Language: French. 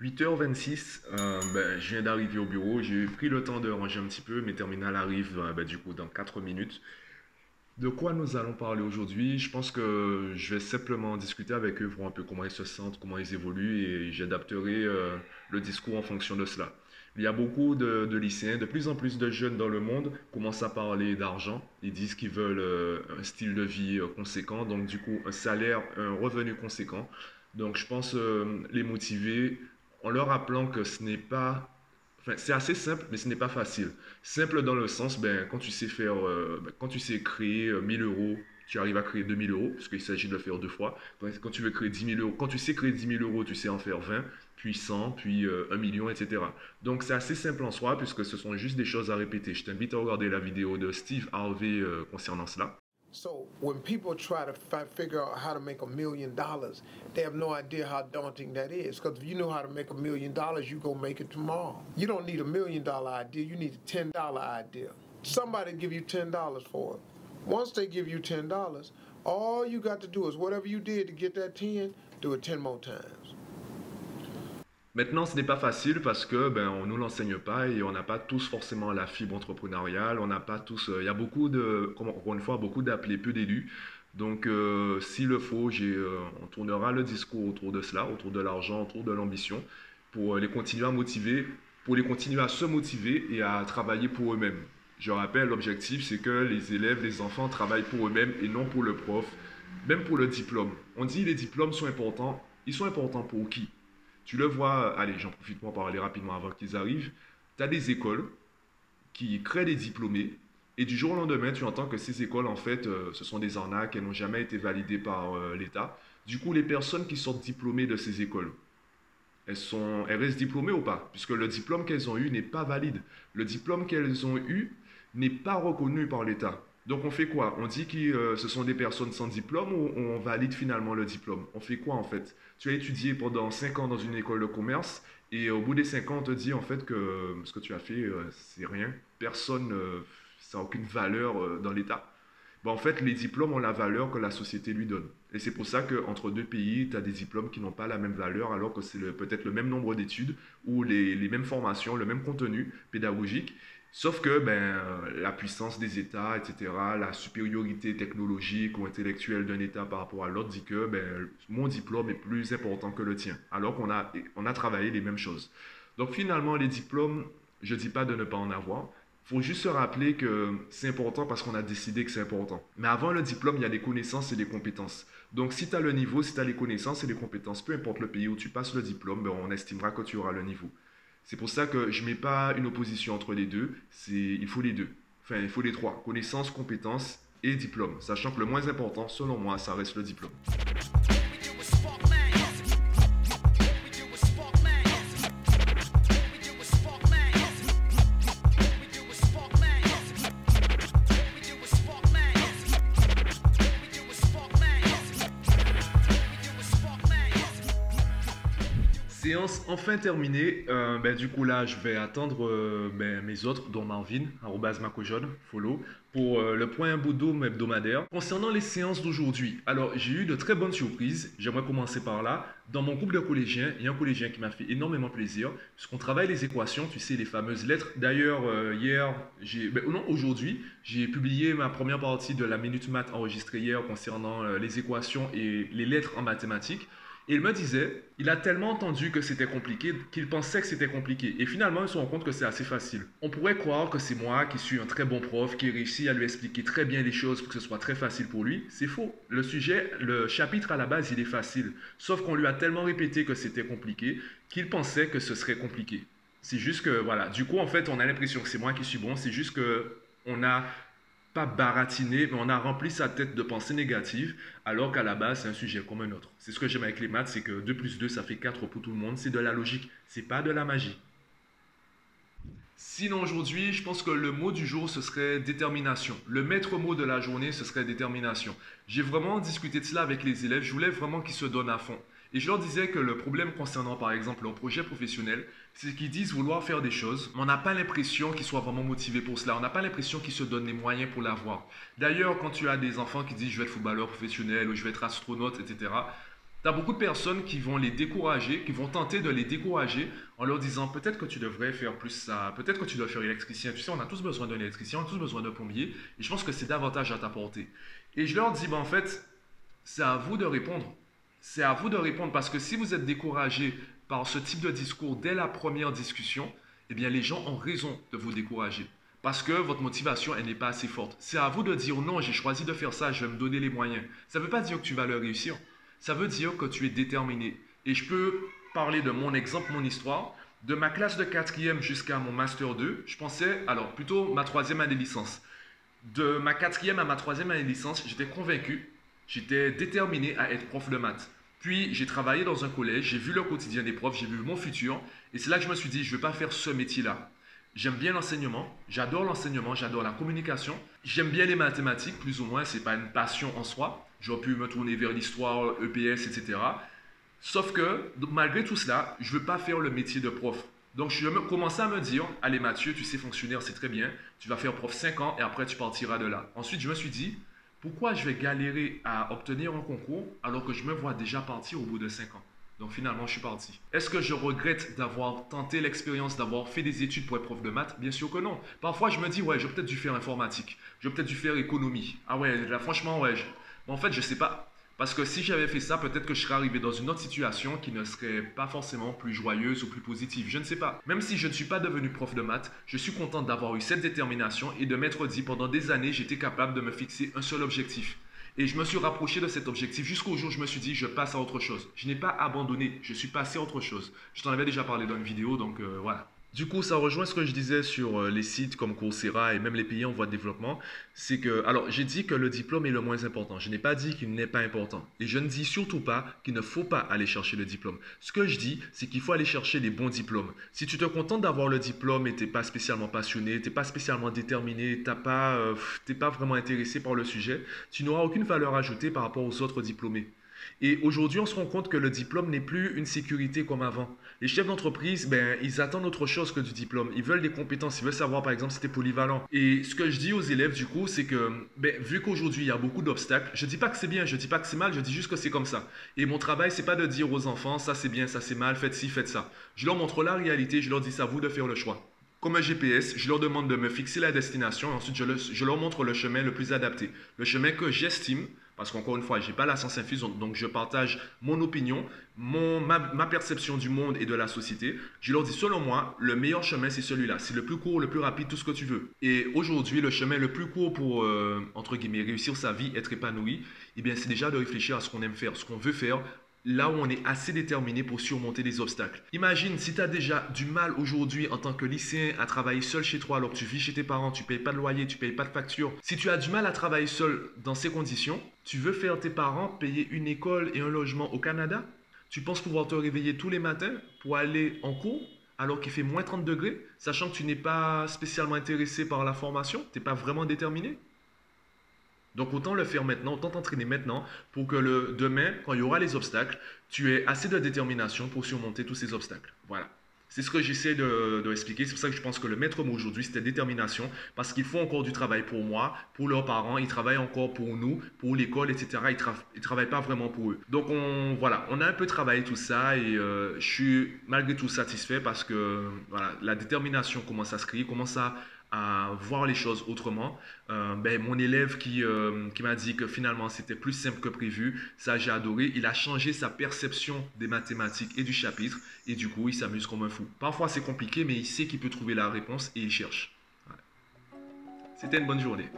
8h26, euh, ben, je viens d'arriver au bureau. J'ai pris le temps de ranger un petit peu. Mes terminales arrivent euh, ben, du coup dans 4 minutes. De quoi nous allons parler aujourd'hui? Je pense que je vais simplement discuter avec eux, voir un peu comment ils se sentent, comment ils évoluent et j'adapterai euh, le discours en fonction de cela. Il y a beaucoup de, lycéens, de plus en plus de jeunes dans le monde commencent à parler d'argent. Ils disent qu'ils veulent un style de vie conséquent, donc du coup un salaire, un revenu conséquent. Donc je pense les motiver en leur rappelant que ce n'est pas... Enfin, c'est assez simple, mais ce n'est pas facile. Simple dans le sens, ben, quand tu sais faire, euh, ben, quand tu sais créer 1000 euh, euros, tu arrives à créer 2000 euros, puisqu'il s'agit de le faire deux fois. Quand, tu veux créer 10 000 euros, quand tu sais créer 10 000 euros, tu sais en faire 20, puis 100, puis 1 euh, million, etc. Donc c'est assez simple en soi, puisque ce sont juste des choses à répéter. Je t'invite à regarder la vidéo de Steve Harvey concernant cela. So when people try to fi- figure out how to make a million dollars, they have no idea how daunting that is. Because if you know how to make a million dollars, you go make it tomorrow. You don't need a million dollar idea. You need a ten dollar idea. Somebody give you ten dollars for it. Once they give you ten dollars, all you got to do is whatever you did to get that ten, do it ten more times. Maintenant, ce n'est pas facile parce que ben, on nous l'enseigne pas et on n'a pas tous forcément la fibre entrepreneuriale. On n'a pas tous. Euh, il y a beaucoup de, encore une fois, beaucoup d'appelés, peu d'élus. Donc, euh, s'il le faut, euh, on tournera le discours autour de cela, autour de l'argent, autour de l'ambition, pour les continuer à motiver, pour les continuer à se motiver et à travailler pour eux-mêmes. Je rappelle, l'objectif, c'est que les élèves, les enfants travaillent pour eux-mêmes et non pour le prof, même pour le diplôme. On dit les diplômes sont importants. Ils sont importants pour qui? Tu le vois, allez, j'en profite pour en parler rapidement avant qu'ils arrivent. Tu as des écoles qui créent des diplômés et du jour au lendemain, tu entends que ces écoles, en fait, euh, ce sont des arnaques, elles n'ont jamais été validées par euh, l'État. Du coup, les personnes qui sortent diplômées de ces écoles, elles, sont, elles restent diplômées ou pas? Puisque le diplôme qu'elles ont eu n'est pas valide. Le diplôme qu'elles ont eu n'est pas reconnu par l'État. Donc on fait quoi? On dit que euh, ce sont des personnes sans diplôme ou on valide finalement le diplôme? On fait quoi en fait? Tu as étudié pendant 5 ans dans une école de commerce et au bout des 5 ans on te dit en fait que ce que tu as fait euh, c'est rien. Personne, euh, ça n'a aucune valeur dans l'État. en fait les diplômes ont la valeur que la société lui donne. Et c'est pour ça qu'entre deux pays, tu as des diplômes qui n'ont pas la même valeur alors que c'est peut-être le même nombre d'études ou les mêmes formations, le même contenu pédagogique. Sauf que ben, la puissance des États, etc., la supériorité technologique ou intellectuelle d'un État par rapport à l'autre dit que ben, mon diplôme est plus important que le tien, alors qu'on a, on a travaillé les mêmes choses. Donc finalement, les diplômes, je ne dis pas de ne pas en avoir. Il faut juste se rappeler que c'est important parce qu'on a décidé que c'est important. Mais avant le diplôme, il y a des connaissances et des compétences. Donc si tu as le niveau, si tu as les connaissances et les compétences, peu importe le pays où tu passes le diplôme, ben, on estimera que tu auras le niveau. C'est pour ça que je ne mets pas une opposition entre les deux. C'est, il faut les deux. Enfin, il faut les trois. Connaissances, compétences et diplôme. Sachant que le moins important, selon moi, ça reste le diplôme. Enfin terminée. Euh, ben, du coup, là, je vais attendre euh, ben, mes autres, dont Marvin, macojone, follow, pour euh, le point Boudoum hebdomadaire. Concernant les séances d'aujourd'hui, alors j'ai eu de très bonnes surprises. J'aimerais commencer par là. Dans mon groupe de collégiens, il y a un collégien qui m'a fait énormément plaisir, puisqu'on travaille les équations, tu sais, les fameuses lettres. D'ailleurs, hier, ben, non, aujourd'hui, j'ai publié ma première partie de la Minute Math enregistrée hier concernant les équations et les lettres en mathématiques il me disait, il a tellement entendu que c'était compliqué qu'il pensait que c'était compliqué. Et finalement, il se rend compte que c'est assez facile. On pourrait croire que c'est moi qui suis un très bon prof, qui réussit à lui expliquer très bien les choses pour que ce soit très facile pour lui. C'est faux. Le sujet, le chapitre à la base, il est facile. Sauf qu'on lui a tellement répété que c'était compliqué qu'il pensait que ce serait compliqué. C'est juste que, voilà. Du coup, en fait, on a l'impression que c'est moi qui suis bon. C'est juste que on a pas baratiné, mais on a rempli sa tête de pensées négatives, alors qu'à la base, c'est un sujet comme un autre. C'est ce que j'aime avec les maths, c'est que 2 plus 2, ça fait 4 pour tout le monde. C'est de la logique, c'est pas de la magie. Sinon, aujourd'hui, je pense que le mot du jour, ce serait détermination. Le maître mot de la journée, ce serait détermination. J'ai vraiment discuté de cela avec les élèves. Je voulais vraiment qu'ils se donnent à fond. Et je leur disais que le problème concernant par exemple leur projet professionnel, c'est qu'ils disent vouloir faire des choses, mais on n'a pas l'impression qu'ils soient vraiment motivés pour cela. On n'a pas l'impression qu'ils se donnent les moyens pour l'avoir. D'ailleurs, quand tu as des enfants qui disent je vais être footballeur professionnel ou je vais être astronaute, etc., Tu as beaucoup de personnes qui vont les décourager, qui vont tenter de les décourager en leur disant peut-être que tu devrais faire plus ça, peut-être que tu dois faire électricien. Tu sais, on a tous besoin d'un électricien, on a tous besoin d'un plombier, et je pense que c'est davantage à t'apporter. Et je leur dis, ben, en fait, c'est à vous de répondre. C'est à vous de répondre parce que si vous êtes découragé par ce type de discours dès la première discussion, eh bien les gens ont raison de vous décourager. Parce que votre motivation, elle n'est pas assez forte. C'est à vous de dire non, j'ai choisi de faire ça, je vais me donner les moyens. Ça ne veut pas dire que tu vas le réussir. Ça veut dire que tu es déterminé. Et je peux parler de mon exemple, mon histoire. De ma classe de quatrième jusqu'à mon master 2, je pensais, alors plutôt ma troisième année de licence. De ma quatrième à ma troisième année de licence, j'étais convaincu, j'étais déterminé à être prof de maths. Puis j'ai travaillé dans un collège, j'ai vu le quotidien des profs, j'ai vu mon futur. Et c'est là que je me suis dit, je ne vais pas faire ce métier-là. J'aime bien l'enseignement, j'adore l'enseignement, j'adore la communication. J'aime bien les mathématiques, plus ou moins, ce n'est pas une passion en soi. J'aurais pu me tourner vers l'histoire, EPS, etc. Sauf que, malgré tout cela, je veux pas faire le métier de prof. Donc, je commençais à me dire, allez Mathieu, tu sais fonctionnaire, c'est très bien. Tu vas faire prof 5 ans et après, tu partiras de là. Ensuite, je me suis dit, pourquoi je vais galérer à obtenir un concours alors que je me vois déjà partir au bout de 5 ans? Donc finalement, je suis parti. Est-ce que je regrette d'avoir tenté l'expérience, d'avoir fait des études pour être prof de maths? Bien sûr que non. Parfois, je me dis, ouais, j'aurais peut-être dû faire informatique. J'aurais peut-être dû faire économie. Ah ouais, là, franchement, ouais. en fait, je sais pas. Parce que si j'avais fait ça, peut-être que je serais arrivé dans une autre situation qui ne serait pas forcément plus joyeuse ou plus positive. Je ne sais pas. Même si je ne suis pas devenu prof de maths, je suis content d'avoir eu cette détermination et de m'être dit pendant des années, j'étais capable de me fixer un seul objectif. Et je me suis rapproché de cet objectif jusqu'au jour où je me suis dit, je passe à autre chose. Je n'ai pas abandonné, je suis passé à autre chose. Je t'en avais déjà parlé dans une vidéo, donc euh, voilà. Du coup, ça rejoint ce que je disais sur euh, les sites comme Coursera et même les pays en voie de développement. C'est que, alors, j'ai dit que le diplôme est le moins important. Je n'ai pas dit qu'il n'est pas important. Et je ne dis surtout pas qu'il ne faut pas aller chercher le diplôme. Ce que je dis, c'est qu'il faut aller chercher les bons diplômes. Si tu te contentes d'avoir le diplôme et tu n'es pas spécialement passionné, tu n'es pas spécialement déterminé, n'es pas, euh, pas vraiment intéressé par le sujet, tu n'auras aucune valeur ajoutée par rapport aux autres diplômés. Et aujourd'hui, on se rend compte que le diplôme n'est plus une sécurité comme avant. Les chefs d'entreprise, ben, ils attendent autre chose que du diplôme. Ils veulent des compétences. Ils veulent savoir, par exemple, si tu polyvalent. Et ce que je dis aux élèves, du coup, c'est que, ben, vu qu'aujourd'hui, il y a beaucoup d'obstacles, je ne dis pas que c'est bien, je ne dis pas que c'est mal, je dis juste que c'est comme ça. Et mon travail, c'est pas de dire aux enfants, ça c'est bien, ça c'est mal, faites ci, faites ça. Je leur montre la réalité, je leur dis, c'est à vous de faire le choix. Comme un GPS, je leur demande de me fixer la destination et ensuite je leur montre le chemin le plus adapté. Le chemin que j'estime parce qu'encore une fois, je n'ai pas la science infuse, donc je partage mon opinion, ma, perception du monde et de la société. Je leur dis, selon moi, le meilleur chemin, c'est celui-là. C'est le plus court, le plus rapide, tout ce que tu veux. Et aujourd'hui, le chemin le plus court pour, euh, entre guillemets, réussir sa vie, être épanoui, eh bien, c'est déjà de réfléchir à ce qu'on aime faire, ce qu'on veut faire, là où on est assez déterminé pour surmonter les obstacles. Imagine si tu as déjà du mal aujourd'hui en tant que lycéen à travailler seul chez toi alors que tu vis chez tes parents, tu payes pas de loyer, tu payes pas de facture. Si tu as du mal à travailler seul dans ces conditions, tu veux faire tes parents payer une école et un logement au Canada? Tu penses pouvoir te réveiller tous les matins pour aller en cours alors qu'il fait moins 30 degrés, sachant que tu n'es pas spécialement intéressé par la formation, tu n'es pas vraiment déterminé? Donc autant le faire maintenant, autant t'entraîner maintenant pour que le demain, quand il y aura les obstacles, tu aies assez de détermination pour surmonter tous ces obstacles. Voilà. C'est ce que j'essaie de, expliquer. C'est pour ça que je pense que le maître mot aujourd'hui, c'était détermination, parce qu'ils font encore du travail pour moi, pour leurs parents, ils travaillent encore pour nous, pour l'école, etc. Ils ne travaillent pas vraiment pour eux. Donc on, voilà, on a un peu travaillé tout ça et euh, je suis malgré tout satisfait parce que voilà, la détermination commence à se créer, commence à à voir les choses autrement. Euh, ben, mon élève qui, euh, qui m'a dit que finalement c'était plus simple que prévu, ça j'ai adoré. Il a changé sa perception des mathématiques et du chapitre et du coup il s'amuse comme un fou. Parfois c'est compliqué mais il sait qu'il peut trouver la réponse et il cherche. C'était une bonne journée.